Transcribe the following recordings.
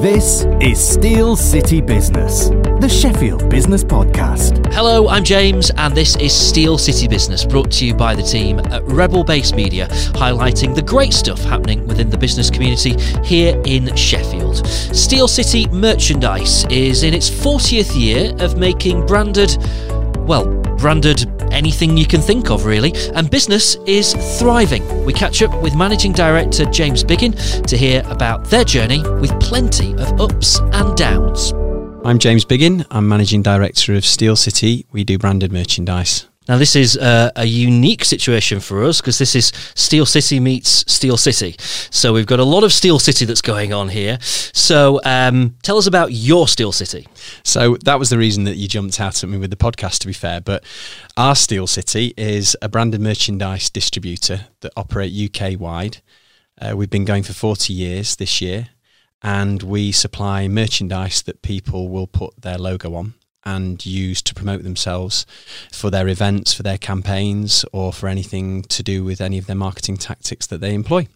This is Steel City Business, the Sheffield Business Podcast. Hello, I'm James, and this is Steel City Business, brought to you by the team at Rebel Base Media, highlighting the great stuff happening within the business community here in Sheffield. Steel City Merchandise is in its 40th year of making branded, well, branded anything you can think of, really, and business is thriving. We catch up with Managing Director James Biggin to hear about their journey with plenty of ups and downs. I'm James Biggin. I'm Managing Director of Steel City. We do branded merchandise. Now, this is uh, a unique situation for us because this is Steel City meets Steel City. So, we've got a lot of Steel City that's going on here. So, um, tell us about your Steel City. So, that was the reason that you jumped out at me with the podcast, to be fair. But our Steel City is a branded merchandise distributor that operate UK wide. Uh, we've been going for 40 years this year, and we supply merchandise that people will put their logo on and use to promote themselves for their events, for their campaigns, or for anything to do with any of their marketing tactics that they employ.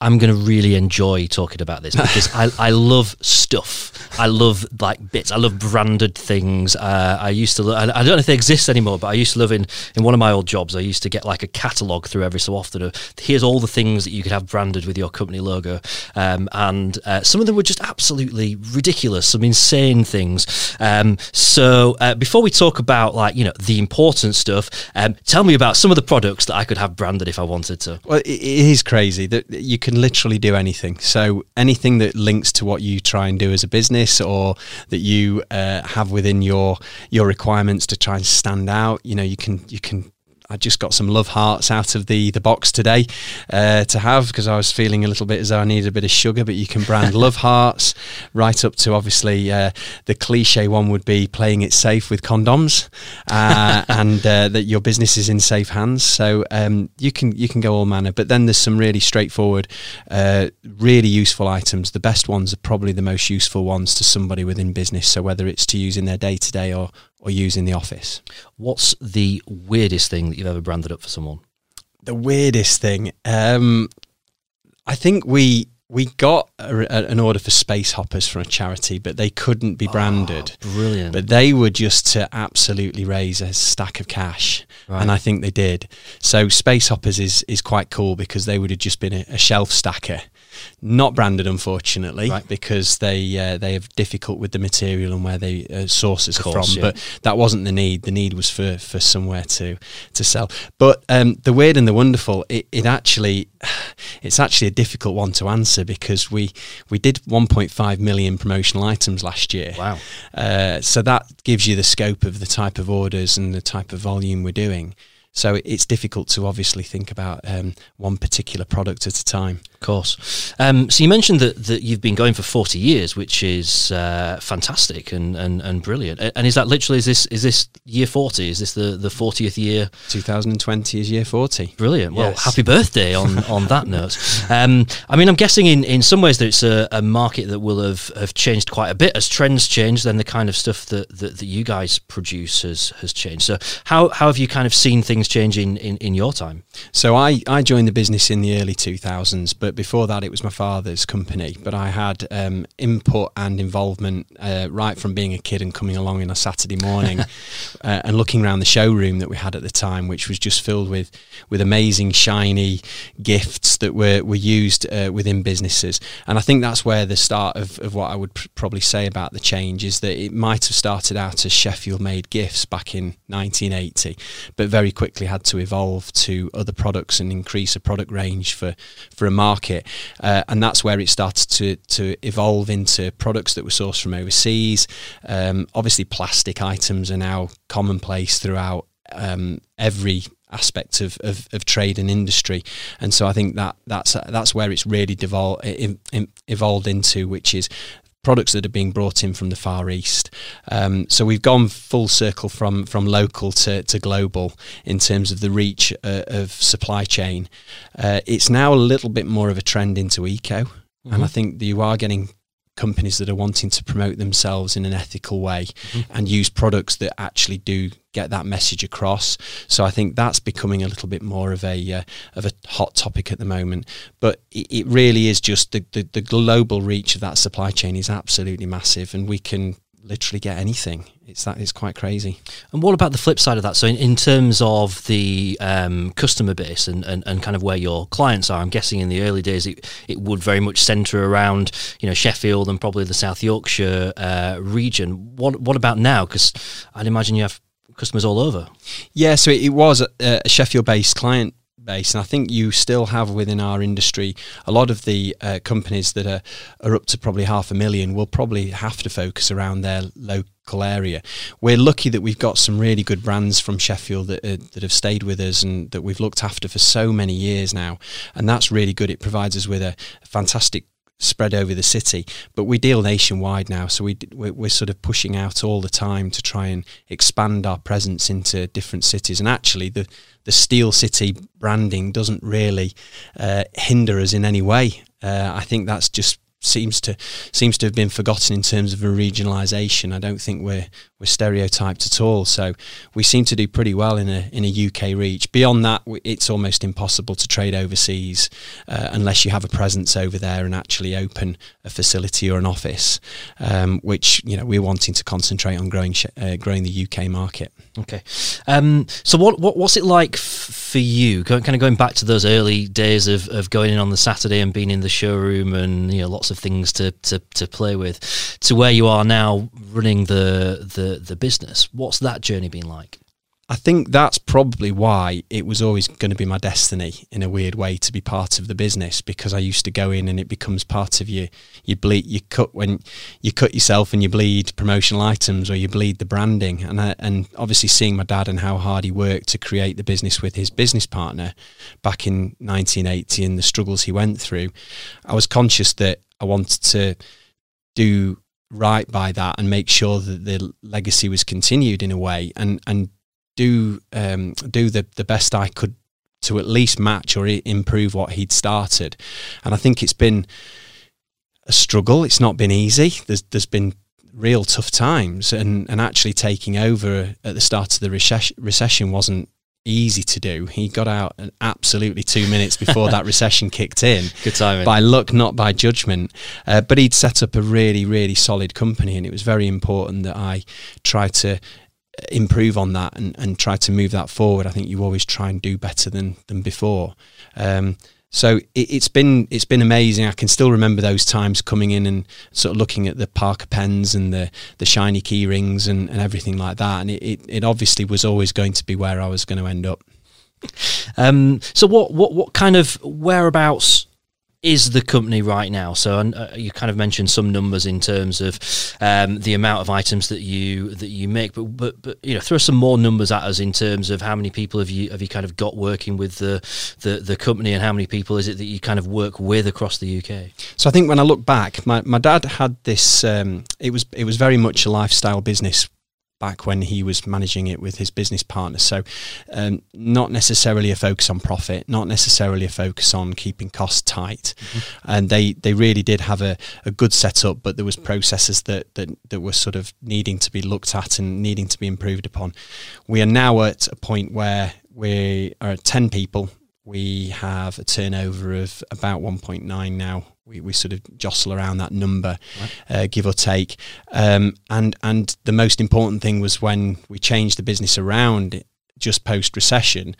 I'm going to really enjoy talking about this because I, I love stuff. I love like bits. I love branded things. Uh, I used to. Lo- I don't know if they exist anymore, but I used to love in in one of my old jobs. I used to get like a catalog through every so often. Of, Here's all the things that you could have branded with your company logo, um, and uh, some of them were just absolutely ridiculous. Some insane things. Um, so uh, before we talk about like you know the important stuff, um, tell me about some of the products that I could have branded if I wanted to. Well, it is crazy that you can literally do anything. So anything that links to what you try and do as a business, or that you uh, have within your your requirements to try and stand out. You know, you can you can I just got some love hearts out of the the box today uh, to have because I was feeling a little bit as though I needed a bit of sugar. But you can brand love hearts right up to obviously uh, the cliche one would be playing it safe with condoms, uh, and uh, that your business is in safe hands. So um, you can you can go all manner. But then there's some really straightforward, uh, really useful items. The best ones are probably the most useful ones to somebody within business. So whether it's to use in their day to day or or use in the office. What's the weirdest thing that you've ever branded up for someone? The weirdest thing, um, I think we we got a, a, an order for space hoppers from a charity, but they couldn't be branded. Oh, brilliant! But they were just to absolutely raise a stack of cash, Right. and I think they did. So space hoppers is is quite cool because they would have just been a, a shelf stacker, not branded unfortunately, Right. because they uh, they have difficult with the material and where they uh, sources course, from. yeah. But that wasn't the need. The need was for for somewhere to to sell. But um, the weird and the wonderful, it, it actually it's actually a difficult one to answer because we we did 1.5 million promotional items last year. Wow. Uh, so that gives you the scope of the type of orders and the type of volume we're doing. So it's difficult to obviously think about um, one particular product at a time. Course. Um, so you mentioned that, that you've been going for forty years, which is uh, fantastic and, and, and brilliant. And is that literally is this is this year forty? Is this the the fortieth year? 2020 is year 40. Brilliant. Well, Yes. happy birthday on, on that note. Um, I mean, I'm guessing in, in some ways that it's a, a market that will have, have changed quite a bit as trends change. Then the kind of stuff that, that, that you guys produce has, has changed. So how, how have you kind of seen things change in, in, in your time? So I, I joined the business in the early 2000s, but before that it was my father's company. But I had um, input and involvement uh, right from being a kid and coming along on a Saturday morning uh, and looking around the showroom that we had at the time, which was just filled with with amazing shiny gifts that were were used uh, within businesses. And I think that's where the start of, of what I would pr- probably say about the change is that it might have started out as Sheffield made gifts back in 1980, but very quickly had to evolve to other products and increase a product range for for a market. Uh, and that's where it started to to evolve into products that were sourced from overseas. Um, obviously, plastic items are now commonplace throughout um, every aspect of, of, of trade and industry, and so I think that that's that's where it's really devol- evolved into, which is products that are being brought in from the Far East. Um, so we've gone full circle from from local to, to global in terms of the reach uh, of supply chain. Uh, it's now a little bit more of a trend into eco, and I think you are getting companies that are wanting to promote themselves in an ethical way and use products that actually do get that message across. So I think that's becoming a little bit more of a uh, of a hot topic at the moment. But it, it really is just the, the the global reach of that supply chain is absolutely massive, and we can literally get anything. It's that it's quite crazy. And what about the flip side of that? So, in, in terms of the um, customer base and, and, and kind of where your clients are, I'm guessing in the early days it, it would very much centre around you know Sheffield and probably the South Yorkshire uh, region. What what about now? Because I'd imagine you have customers all over. Yeah, so it was a, a Sheffield-based client base, and I think you still have within our industry a lot of the uh, companies that are are up to probably half a million will probably have to focus around their local area. We're lucky that we've got some really good brands from Sheffield that uh, that have stayed with us and that we've looked after for so many years now, and that's really good. It provides us with a fantastic spread over the city. But we deal nationwide now so we we're, sort of pushing out all the time to try and expand our presence into different cities. And actually the the steel city branding doesn't really uh, hinder us in any way. Uh, i think that's just seems to seems to have been forgotten in terms of a regionalisation. I don't think we're we're stereotyped at all. So we seem to do pretty well in a in a UK reach. Beyond that, it's almost impossible to trade overseas uh, unless you have a presence over there and actually open a facility or an office. Um, which you know we're wanting to concentrate on growing uh, growing the UK market. Okay, um, so what, what what's it like f- for you? kind of going back to those early days of, of going in on the Saturday and being in the showroom and you know lots of things to, to, to play with to where you are now running the, the, the business. What's that journey been like? I think that's probably why it was always going to be my destiny in a weird way to be part of the business because I used to go in and it becomes part of you. You bleed, you cut when you cut yourself and you bleed promotional items or you bleed the branding. And I, and obviously seeing my dad and how hard he worked to create the business with his business partner back in 1980 and the struggles he went through, I was conscious that I wanted to do right by that and make sure that the legacy was continued in a way and and do um, do the the best I could to at least match or improve what he'd started. And I think it's been a struggle. It's not been easy. There's there's been real tough times, and and actually taking over at the start of the recession, recession wasn't easy to do. He got out absolutely two minutes before that recession kicked in. Good timing. By luck, not by judgment. Uh, but he'd set up a really, really solid company, and it was very important that I try to improve on that and, and try to move that forward. I think you always try and do better than than before. Um, so it, has been it's been amazing. I can still remember those times coming in and sort of looking at the Parker pens and the the shiny key rings and, and everything like that. And it, it, it obviously was always going to be where I was going to end up. Um, so what what what kind of whereabouts is the company right now? So uh, you kind of mentioned some numbers in terms of um, the amount of items that you that you make, but, but but you know throw some more numbers at us in terms of how many people have you have you kind of got working with the the, the company and how many people is it that you kind of work with across the UK? So I think when I look back, my, my dad had this. Um, it was it was very much a lifestyle business back when he was managing it with his business partner. So, um, not necessarily a focus on profit, not necessarily a focus on keeping costs tight, mm-hmm. and they they really did have a, a good setup, but there was processes that, that that were sort of needing to be looked at and needing to be improved upon. We are now at a point where we are at ten people. We have a turnover of about 1.9 now we, we sort of jostle around that number, right. uh, give or take. Um, and and the most important thing was when we changed the business around just post recession.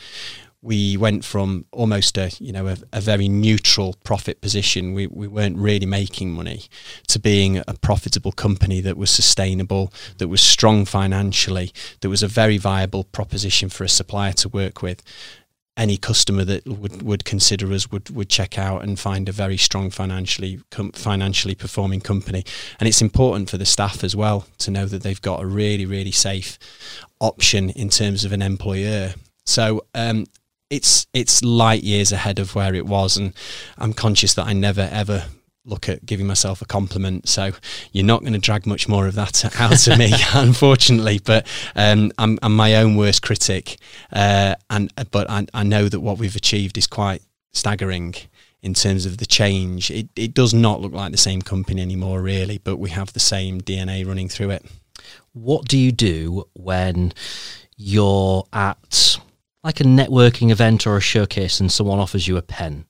We went from almost a you know a, a, very neutral profit position. We we weren't really making money to being a profitable company that was sustainable, that was strong financially, that was a very viable proposition for a supplier to work with any customer that would, would consider us would, would check out and find a very strong financially com- financially performing company. And it's important for the staff as well to know that they've got a really really safe option in terms of an employer. So um, it's it's light years ahead of where it was, and I'm conscious that I never ever look at giving myself a compliment. So you're not going to drag much more of that out of me, unfortunately. But um, I'm, I'm, my own worst critic, uh, and but I, I, know that what we've achieved is quite staggering in terms of the change. It, it does not look like the same company anymore, really, but we have the same DNA running through it. What do you do when you're at like a networking event or a showcase and someone offers you a pen?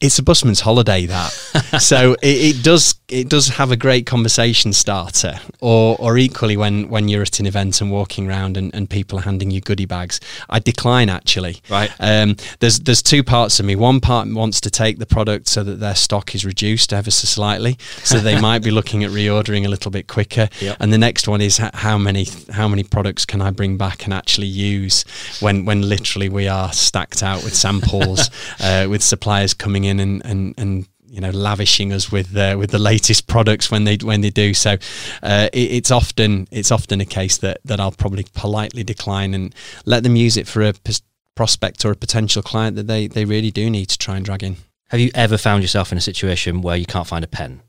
It's a busman's holiday that. So it, it, does it does have a great conversation starter or or equally when when you're at an event and walking around and, and people are handing you goodie bags. I decline actually. Right. Um, there's there's two parts of me. One part wants to take the product so that their stock is reduced ever so slightly so they might be looking at reordering a little bit quicker. Yep. and the next one is how many how many products can i bring back and actually use when when literally we are stacked out with samples uh, with suppliers coming in in and and and you know lavishing us with uh, with the latest products when they when they do. So uh, it, it's often it's often a case that that I'll probably politely decline and let them use it for a prospect or a potential client that they they really do need to try and drag in. Have you ever found yourself in a situation where you can't find a pen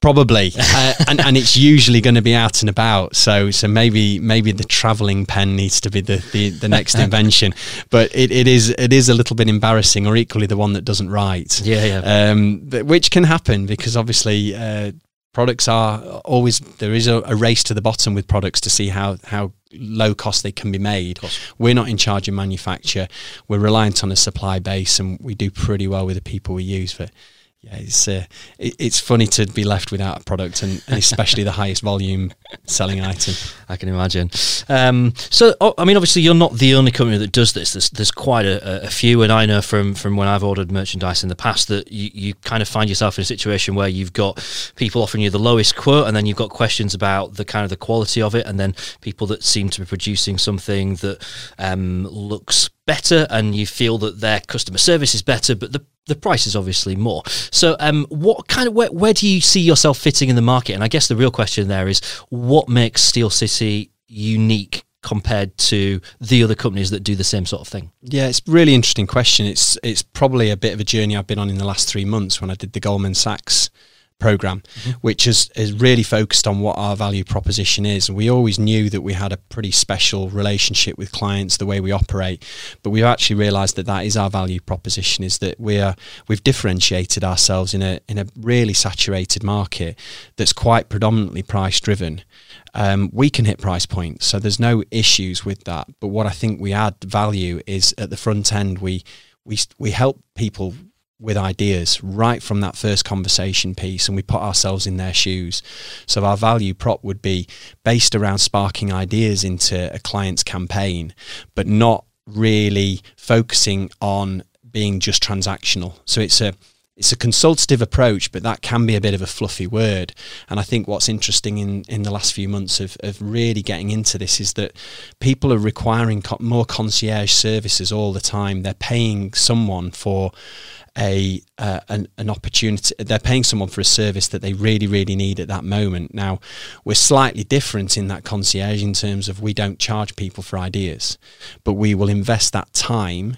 Probably, uh, and and it's usually going to be out and about. So so maybe maybe the travelling pen needs to be the, the, the next invention. But it, it is it is a little bit embarrassing, or equally the one that doesn't write. Yeah, yeah. Um, which can happen because obviously. Uh, products are always there is a, a, race to the bottom with products to see how how low cost they can be made. We're not in charge of manufacture. We're reliant on a supply base, and we do pretty well with the people we use. But yeah, it's uh, it, it's funny to be left without a product, and, and especially the highest volume selling item. I can imagine. Um, so, I mean, obviously, you're not the only company that does this. There's, there's quite a, a, few, and I know from from when I've ordered merchandise in the past that you, you kind of find yourself in a situation where you've got people offering you the lowest quote, and then you've got questions about the kind of the quality of it, and then people that seem to be producing something that um, looks better and you feel that their customer service is better, but the the price is obviously more. So, um, what kind of where, where do you see yourself fitting in the market? And I guess the real question there is, what makes Steel City unique compared to the other companies that do the same sort of thing? Yeah, it's a really interesting question. It's it's probably a bit of a journey I've been on in the last three months when I did the Goldman Sachs program, mm-hmm. which is, is really focused on what our value proposition is. And we always knew that we had a pretty special relationship with clients, the way we operate. But we've actually realised that that is our value proposition: is that we are we've differentiated ourselves in a in a really saturated market that's quite predominantly price driven. Um, we can hit price points, so there's no issues with that. But what I think we add value is at the front end we we we help people with ideas right from that first conversation piece and we put ourselves in their shoes. So our value prop would be based around sparking ideas into a client's campaign, but not really focusing on being just transactional. So it's a it's a consultative approach, but that can be a bit of a fluffy word. And I think what's interesting in, in the last few months of, of really getting into this is that people are requiring co- more concierge services all the time. They're paying someone for a uh, an, an opportunity. They're paying someone for a service that they really, really need at that moment. Now, we're slightly different in that concierge in terms of we don't charge people for ideas, but we will invest that time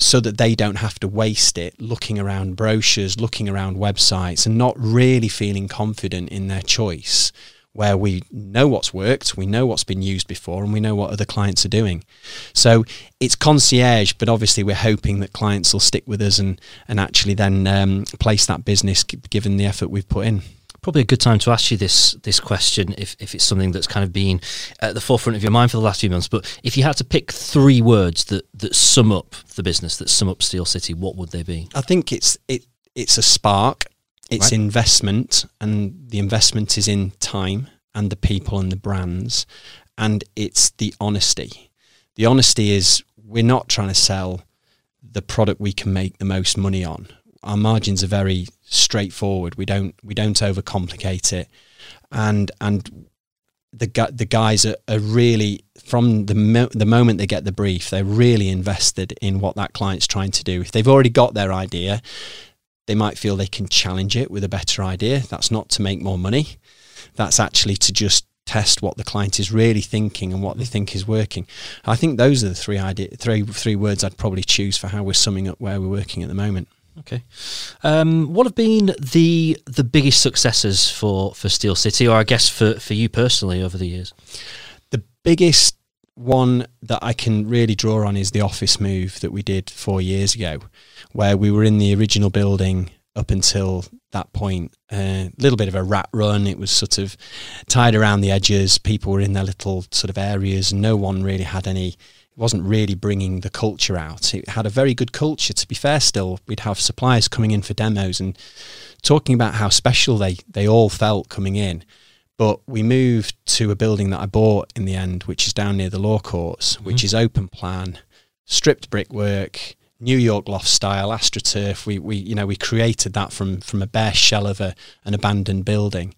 so that they don't have to waste it looking around brochures, looking around websites, and not really feeling confident in their choice where we know what's worked, we know what's been used before, and we know what other clients are doing. So it's concierge, but obviously we're hoping that clients will stick with us and and actually then um, place that business given the effort we've put in. Probably a good time to ask you this this question if, if it's something that's kind of been at the forefront of your mind for the last few months. But if you had to pick three words that, that sum up the business, that sum up Steel City, what would they be? I think it's it it's a spark it's right. investment, and the investment is in time and the people and the brands, and it's the honesty. The honesty is we're not trying to sell the product we can make the most money on. Our margins are very straightforward. We don't we don't overcomplicate it, and and the the guys are, are really from the mo- the moment they get the brief, they're really invested in what that client's trying to do. If they've already got their idea, they might feel they can challenge it with a better idea. That's not to make more money. That's actually to just test what the client is really thinking and what they think is working. I think those are the three idea, three three words I'd probably choose for how we're summing up where we're working at the moment. Okay, um, what have been the the biggest successes for for Steel City, or I guess for for you personally over the years? The biggest one that I can really draw on is the office move that we did four years ago, where we were in the original building up until that point. A uh, little bit of a rat run. It was sort of tied around the edges. People were in their little sort of areas. No one really had any. Wasn't really bringing the culture out. It had a very good culture. To be fair, still we'd have suppliers coming in for demos and talking about how special they they all felt coming in. But we moved to a building that I bought in the end, which is down near the law courts, mm-hmm. which is open plan, stripped brickwork New York loft style astroturf. We we you know we created that from from a bare shell of a, an abandoned building.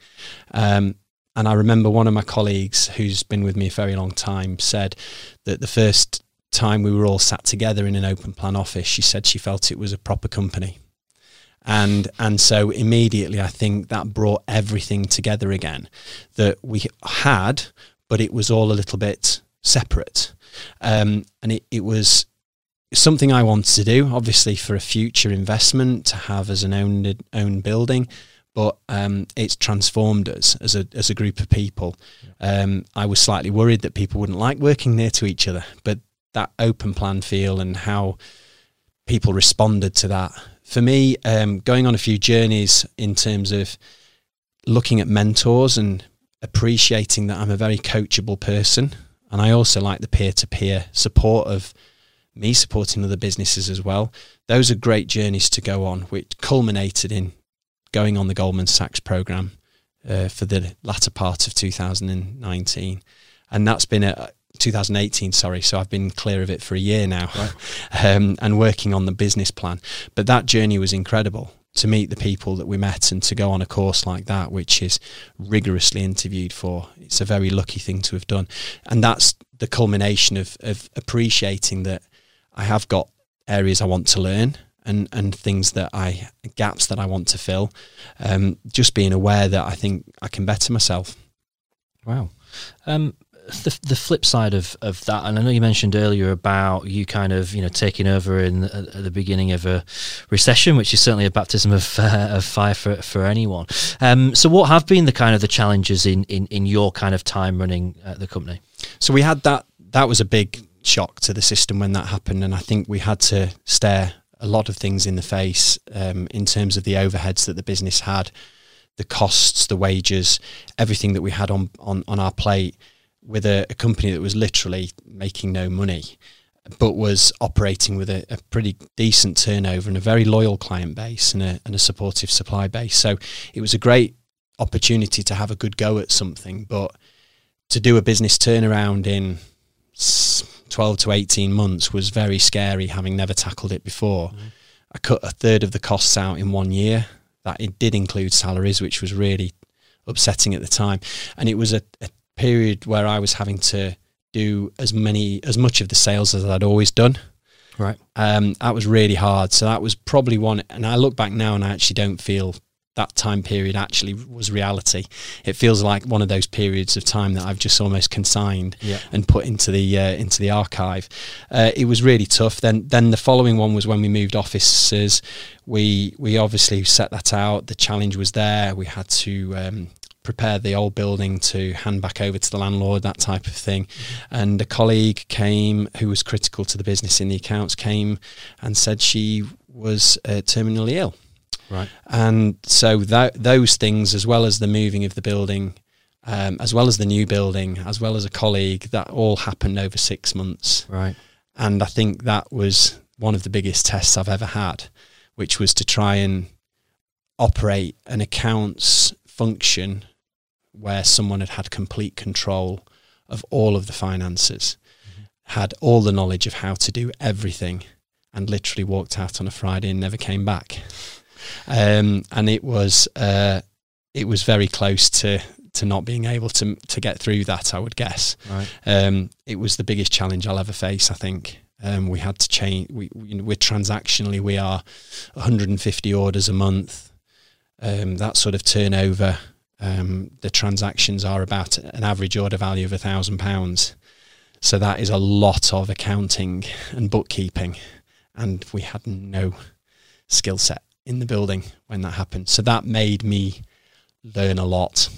Um, and I remember one of my colleagues who's been with me a very long time said that the first time we were all sat together in an open plan office, she said she felt it was a proper company. And and so immediately I think that brought everything together again that we had, but it was all a little bit separate. Um, and it, it was something I wanted to do, obviously for a future investment to have as an owned own building, but um, it's transformed us as a as a group of people. Um, I was slightly worried that people wouldn't like working near to each other, but that open plan feel and how people responded to that. For me, um, going on a few journeys in terms of looking at mentors and appreciating that I'm a very coachable person, and I also like the peer to peer support of me supporting other businesses as well. Those are great journeys to go on, which culminated in going on the Goldman Sachs program uh, for the latter part of 2019, and that's been a 2018. Sorry, so I've been clear of it for a year now, right. um, and working on the business plan. But that journey was incredible to meet the people that we met and to go on a course like that, which is rigorously interviewed for. It's a very lucky thing to have done, and that's the culmination of of appreciating that I have got areas I want to learn and and things that I gaps that I want to fill. Um, just being aware that I think I can better myself. Wow. Um, the, the flip side of, of that, and I know you mentioned earlier about you kind of you know taking over in at the beginning of a recession, which is certainly a baptism of, uh, of fire for, for anyone. Um, so, what have been the kind of the challenges in, in, in your kind of time running the company? So we had that. That was a big shock to the system when that happened, and I think we had to stare a lot of things in the face um, in terms of the overheads that the business had, the costs, the wages, everything that we had on on, on our plate with a, a company that was literally making no money, but was operating with a, a, pretty decent turnover and a very loyal client base and a, and a supportive supply base. So it was a great opportunity to have a good go at something, but to do a business turnaround in 12 to 18 months was very scary, having never tackled it before. Mm. I cut a third of the costs out in one year. That it did include salaries, which was really upsetting at the time. And it was a, a period where I was having to do as many, as much of the sales as I'd always done. Right. Um, that was really hard. So that was probably one. And I look back now and I actually don't feel that time period actually was reality. It feels like one of those periods of time that I've just almost consigned yeah. and put into the uh, into the archive. Uh, it was really tough. Then then the following one was when we moved offices. We we obviously set that out. The challenge was there. We had to. Um, prepare the old building to hand back over to the landlord, that type of thing. Mm-hmm. And a colleague came who was critical to the business in the accounts came and said she was uh, terminally ill Right. And so that, those things, as well as the moving of the building, um, as well as the new building, as well as a colleague, that all happened over six months. Right. And I think that was one of the biggest tests I've ever had, which was to try and operate an accounts function where someone had had complete control of all of the finances, mm-hmm. had all the knowledge of how to do everything, and literally walked out on a Friday and never came back um, and it was uh, it was very close to to not being able to to get through that. I would guess. Right. Um, it was the biggest challenge I'll ever face. I think. Um, we had to change. We, we we're transactionally we are 150 orders a month. Um, that sort of turnover. Um, the transactions are about an average order value of a thousand pounds. So that is a lot of accounting and bookkeeping, and we had no skill set in the building when that happened. So that made me learn a lot.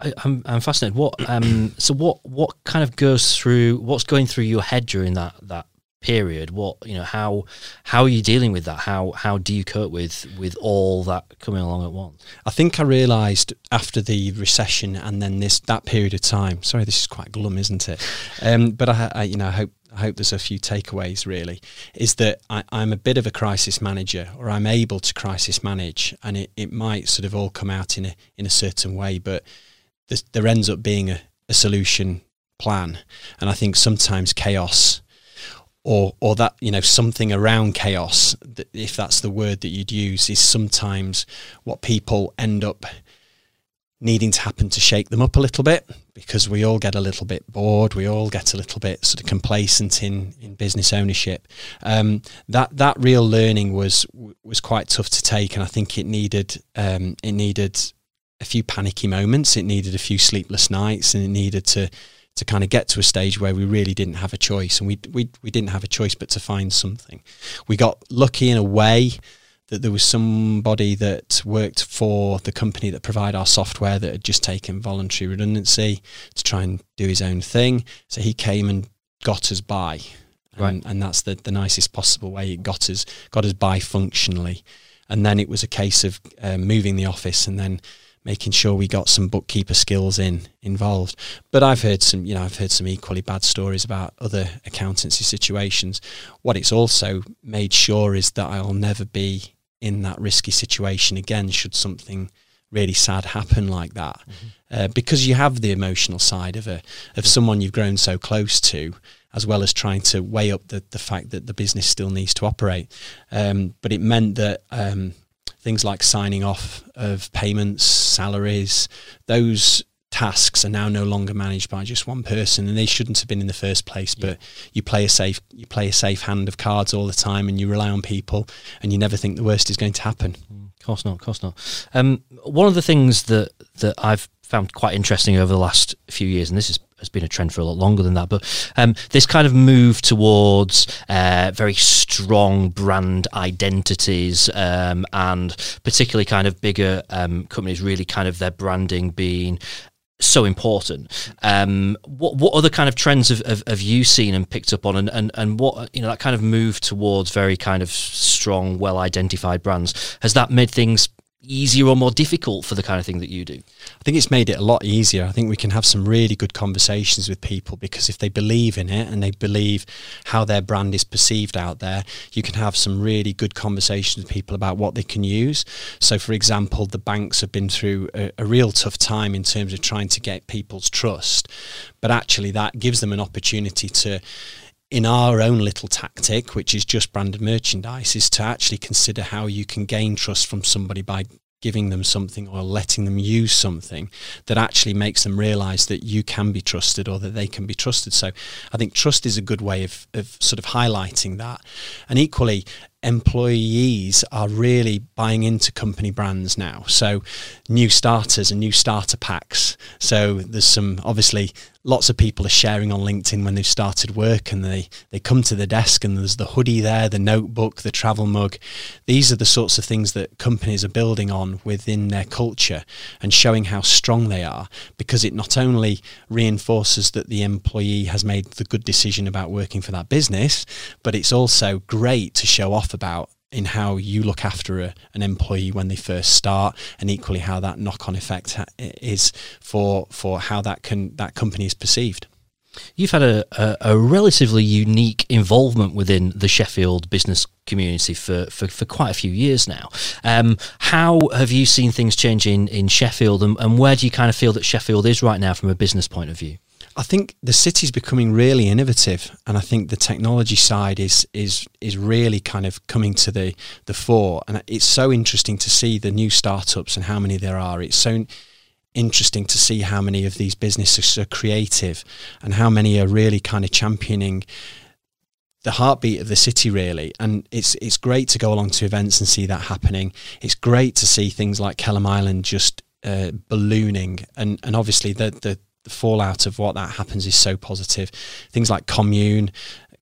I, I'm I'm fascinated. What um so what what kind of goes through what's going through your head during that that period? What you know how how are you dealing with that? How how do you cope with with all that coming along at once? I think I realised after the recession and then this that period of time. Sorry, this is quite glum, isn't it? Um, but I, I you know I hope I hope there's a few takeaways really, is that I, am a bit of a crisis manager or I'm able to crisis manage and it, it might sort of all come out in a, in a certain way, but there ends up being a, a solution plan. And I think sometimes chaos or or that you know something around chaos if that's the word that you'd use is sometimes what people end up needing to happen to shake them up a little bit because we all get a little bit bored we all get a little bit sort of complacent in in business ownership um, that that real learning was was quite tough to take and I think it needed um, it needed a few panicky moments. It needed a few sleepless nights, and it needed to to kind of get to a stage where we really didn't have a choice, and we we we didn't have a choice but to find something. We got lucky in a way that there was somebody that worked for the company that provide our software that had just taken voluntary redundancy to try and do his own thing. So he came and got us by. Right. And, and that's the, the nicest possible way it got us got us by functionally. And then it was a case of uh, moving the office and then making sure we got some bookkeeper skills in involved. But I've heard some, you know, I've heard some equally bad stories about other accountancy situations. What it's also made sure is that I'll never be in that risky situation again should something really sad happen like that mm-hmm. uh, because you have the emotional side of a of someone you've grown so close to as well as trying to weigh up the, the fact that the business still needs to operate um, but it meant that um, things like signing off of payments, salaries, those tasks are now no longer managed by just one person and they shouldn't have been in the first place but you play a safe you play a safe hand of cards all the time and you rely on people and you never think the worst is going to happen. Mm, of course not of course not. Um, one of the things that that I've found quite interesting over the last few years and this is has been a trend for a lot longer than that. But um, this kind of move towards uh, very strong brand identities um, and particularly kind of bigger um, companies really kind of their branding being so important. Um, what what other kind of trends have, have, have, you seen and picked up on, and, and and what you know that kind of move towards very kind of strong, well identified brands has that made things easier or more difficult for the kind of thing that you do? I think it's made it a lot easier. I think we can have some really good conversations with people because if they believe in it and they believe how their brand is perceived out there, you can have some really good conversations with people about what they can use. So, for example, the banks have been through a, a real tough time in terms of trying to get people's trust, but actually that gives them an opportunity to in our own little tactic, which is just branded merchandise, is to actually consider how you can gain trust from somebody by giving them something or letting them use something that actually makes them realize that you can be trusted or that they can be trusted. So I think trust is a good way of, of sort of highlighting that. And equally, employees are really buying into company brands now. So new starters and new starter packs. So there's some obviously lots of people are sharing on LinkedIn when they've started work and they, they come to the desk and there's the hoodie there, the notebook, the travel mug. These are the sorts of things that companies are building on within their culture and showing how strong they are because it not only reinforces that the employee has made the good decision about working for that business, but it's also great to show off about in how you look after a, an employee when they first start, and equally how that knock-on effect ha- is for for how that can that company is perceived. You've had a, a, a, relatively unique involvement within the Sheffield business community for, for, for quite a few years now. Um, how have you seen things change in, in Sheffield, and, and where do you kind of feel that Sheffield is right now from a business point of view? I think the city's becoming really innovative, and I think the technology side is is is really kind of coming to the the fore. And it's so interesting to see the new startups and how many there are. It's so interesting to see how many of these businesses are creative and how many are really kind of championing the heartbeat of the city really and it's it's great to go along to events and see that happening it's great to see things like Kelham Island just uh, ballooning and and obviously the the the fallout of what that happens is so positive. Things like Kommune,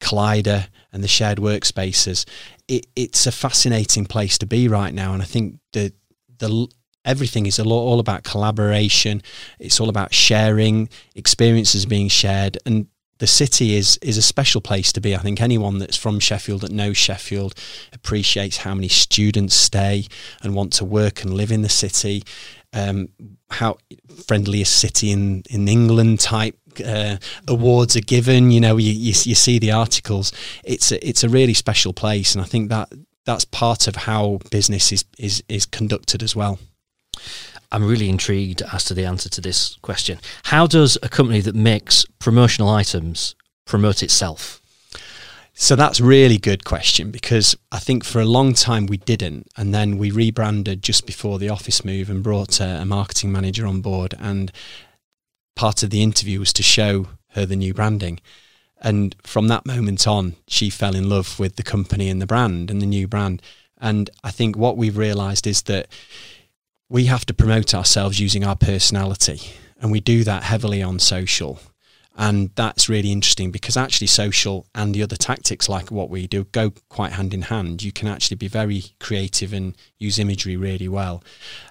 Kollider, and the shared workspaces. It, it's a fascinating place to be right now, and I think the the everything is all, all about collaboration. It's all about sharing experiences being shared, and the city is is a special place to be. I think anyone that's from Sheffield that knows Sheffield appreciates how many students stay and want to work and live in the city. Um, how friendliest city in in England type uh, awards are given. You know, you, you, you see the articles. It's a, it's a really special place, and I think that that's part of how business is is is conducted as well. I'm really intrigued as to the answer to this question. How does a company that makes promotional items promote itself? So that's really good question because I think for a long time we didn't, and then we rebranded just before the office move and brought a, a marketing manager on board. And part of the interview was to show her the new branding. And from that moment on, she fell in love with the company and the brand and the new brand. And I think what we've realised is that we have to promote ourselves using our personality. And we do that heavily on social. And that's really interesting because actually, social and the other tactics, like what we do, go quite hand in hand. You can actually be very creative and use imagery really well.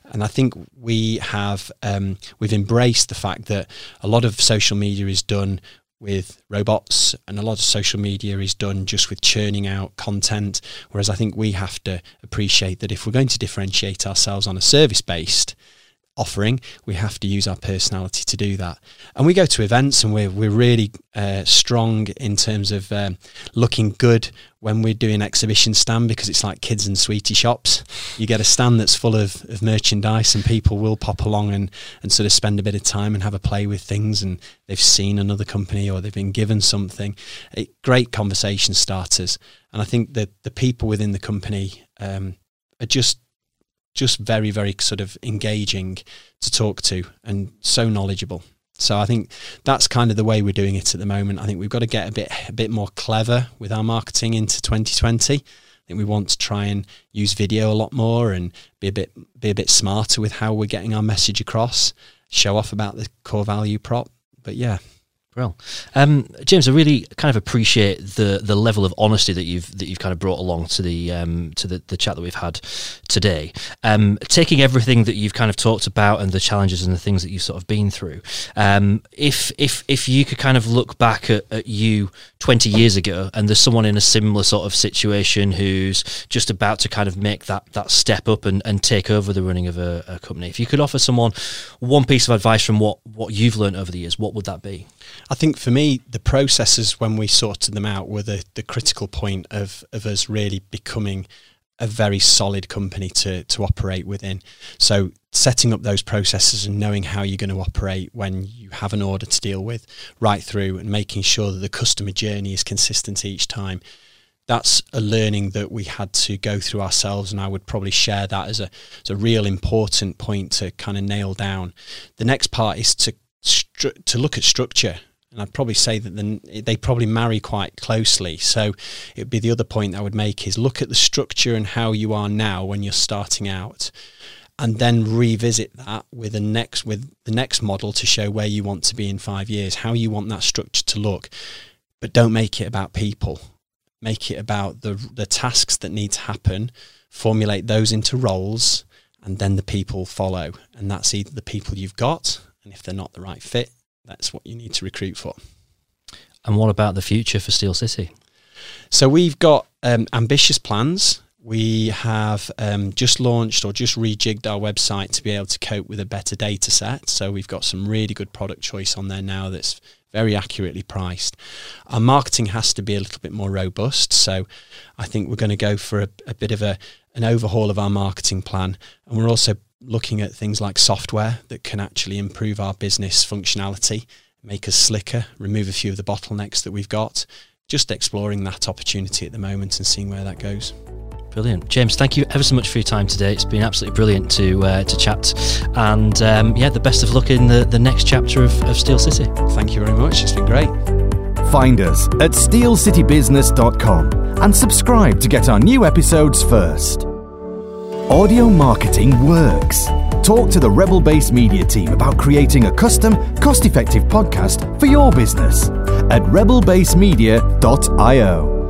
And I think we have um, we've embraced the fact that a lot of social media is done with robots and a lot of social media is done just with churning out content whereas i think we have to appreciate that if we're going to differentiate ourselves on a service based offering, we have to use our personality to do that. And we go to events and we're, we're really uh, strong in terms of um, looking good when we're doing exhibition stand because it's like kids and sweetie shops. You get a stand that's full of, of merchandise and people will pop along and, and sort of spend a bit of time and have a play with things and they've seen another company or they've been given something. It, great conversation starters. And I think that the people within the company um, are just just very, very sort of engaging to talk to and so knowledgeable. So I think that's kind of the way we're doing it at the moment. I think we've got to get a bit a bit more clever with our marketing into 2020. I think we want to try and use video a lot more and be a bit be a bit smarter with how we're getting our message across. Show off about the core value prop. But yeah, well, um, James, I really kind of appreciate the the level of honesty that you've that you've kind of brought along to the um, to the, the chat that we've had today. Um, taking everything that you've kind of talked about and the challenges and the things that you've sort of been through, um, if if if you could kind of look back at, at you twenty years ago, and there's someone in a similar sort of situation who's just about to kind of make that that step up and, and take over the running of a, a company, if you could offer someone one piece of advice from what what you've learned over the years, what would that be? I think for me, the processes when we sorted them out were the, the critical point of, of us really becoming a very solid company to, to operate within. So setting up those processes and knowing how you're going to operate when you have an order to deal with right through and making sure that the customer journey is consistent each time. That's a learning that we had to go through ourselves, and I would probably share that as a, as a real important point to kind of nail down. The next part is to stru- to look at structure and I'd probably say that the, they probably marry quite closely. So it would be the other point I would make is look at the structure and how you are now when you're starting out, and then revisit that with the next with the next model to show where you want to be in five years, how you want that structure to look. But don't make it about people. Make it about the the tasks that need to happen. Formulate those into roles, and then the people follow. And that's either the people you've got and if they're not the right fit, that's what you need to recruit for. And what about the future for Steel City? So we've got um, ambitious plans. We have um, just launched or just rejigged our website to be able to cope with a better data set. So we've got some really good product choice on there now that's very accurately priced. Our marketing has to be a little bit more robust. So I think we're going to go for a, a bit of a, an overhaul of our marketing plan. And we're also looking at things like software that can actually improve our business functionality, make us slicker, remove a few of the bottlenecks that we've got. Just exploring that opportunity at the moment and seeing where that goes. Brilliant, James. Thank you ever so much for your time today. It's been absolutely brilliant to uh, to chat, and um, yeah, the best of luck in the, the next chapter of, of Steel City. Thank you very much. It's been great. Find us at steelcitybusiness.com and subscribe to get our new episodes first. Audio marketing works. Talk to the Rebel Base Media team about creating a custom, cost effective podcast for your business at rebelbasemedia.io.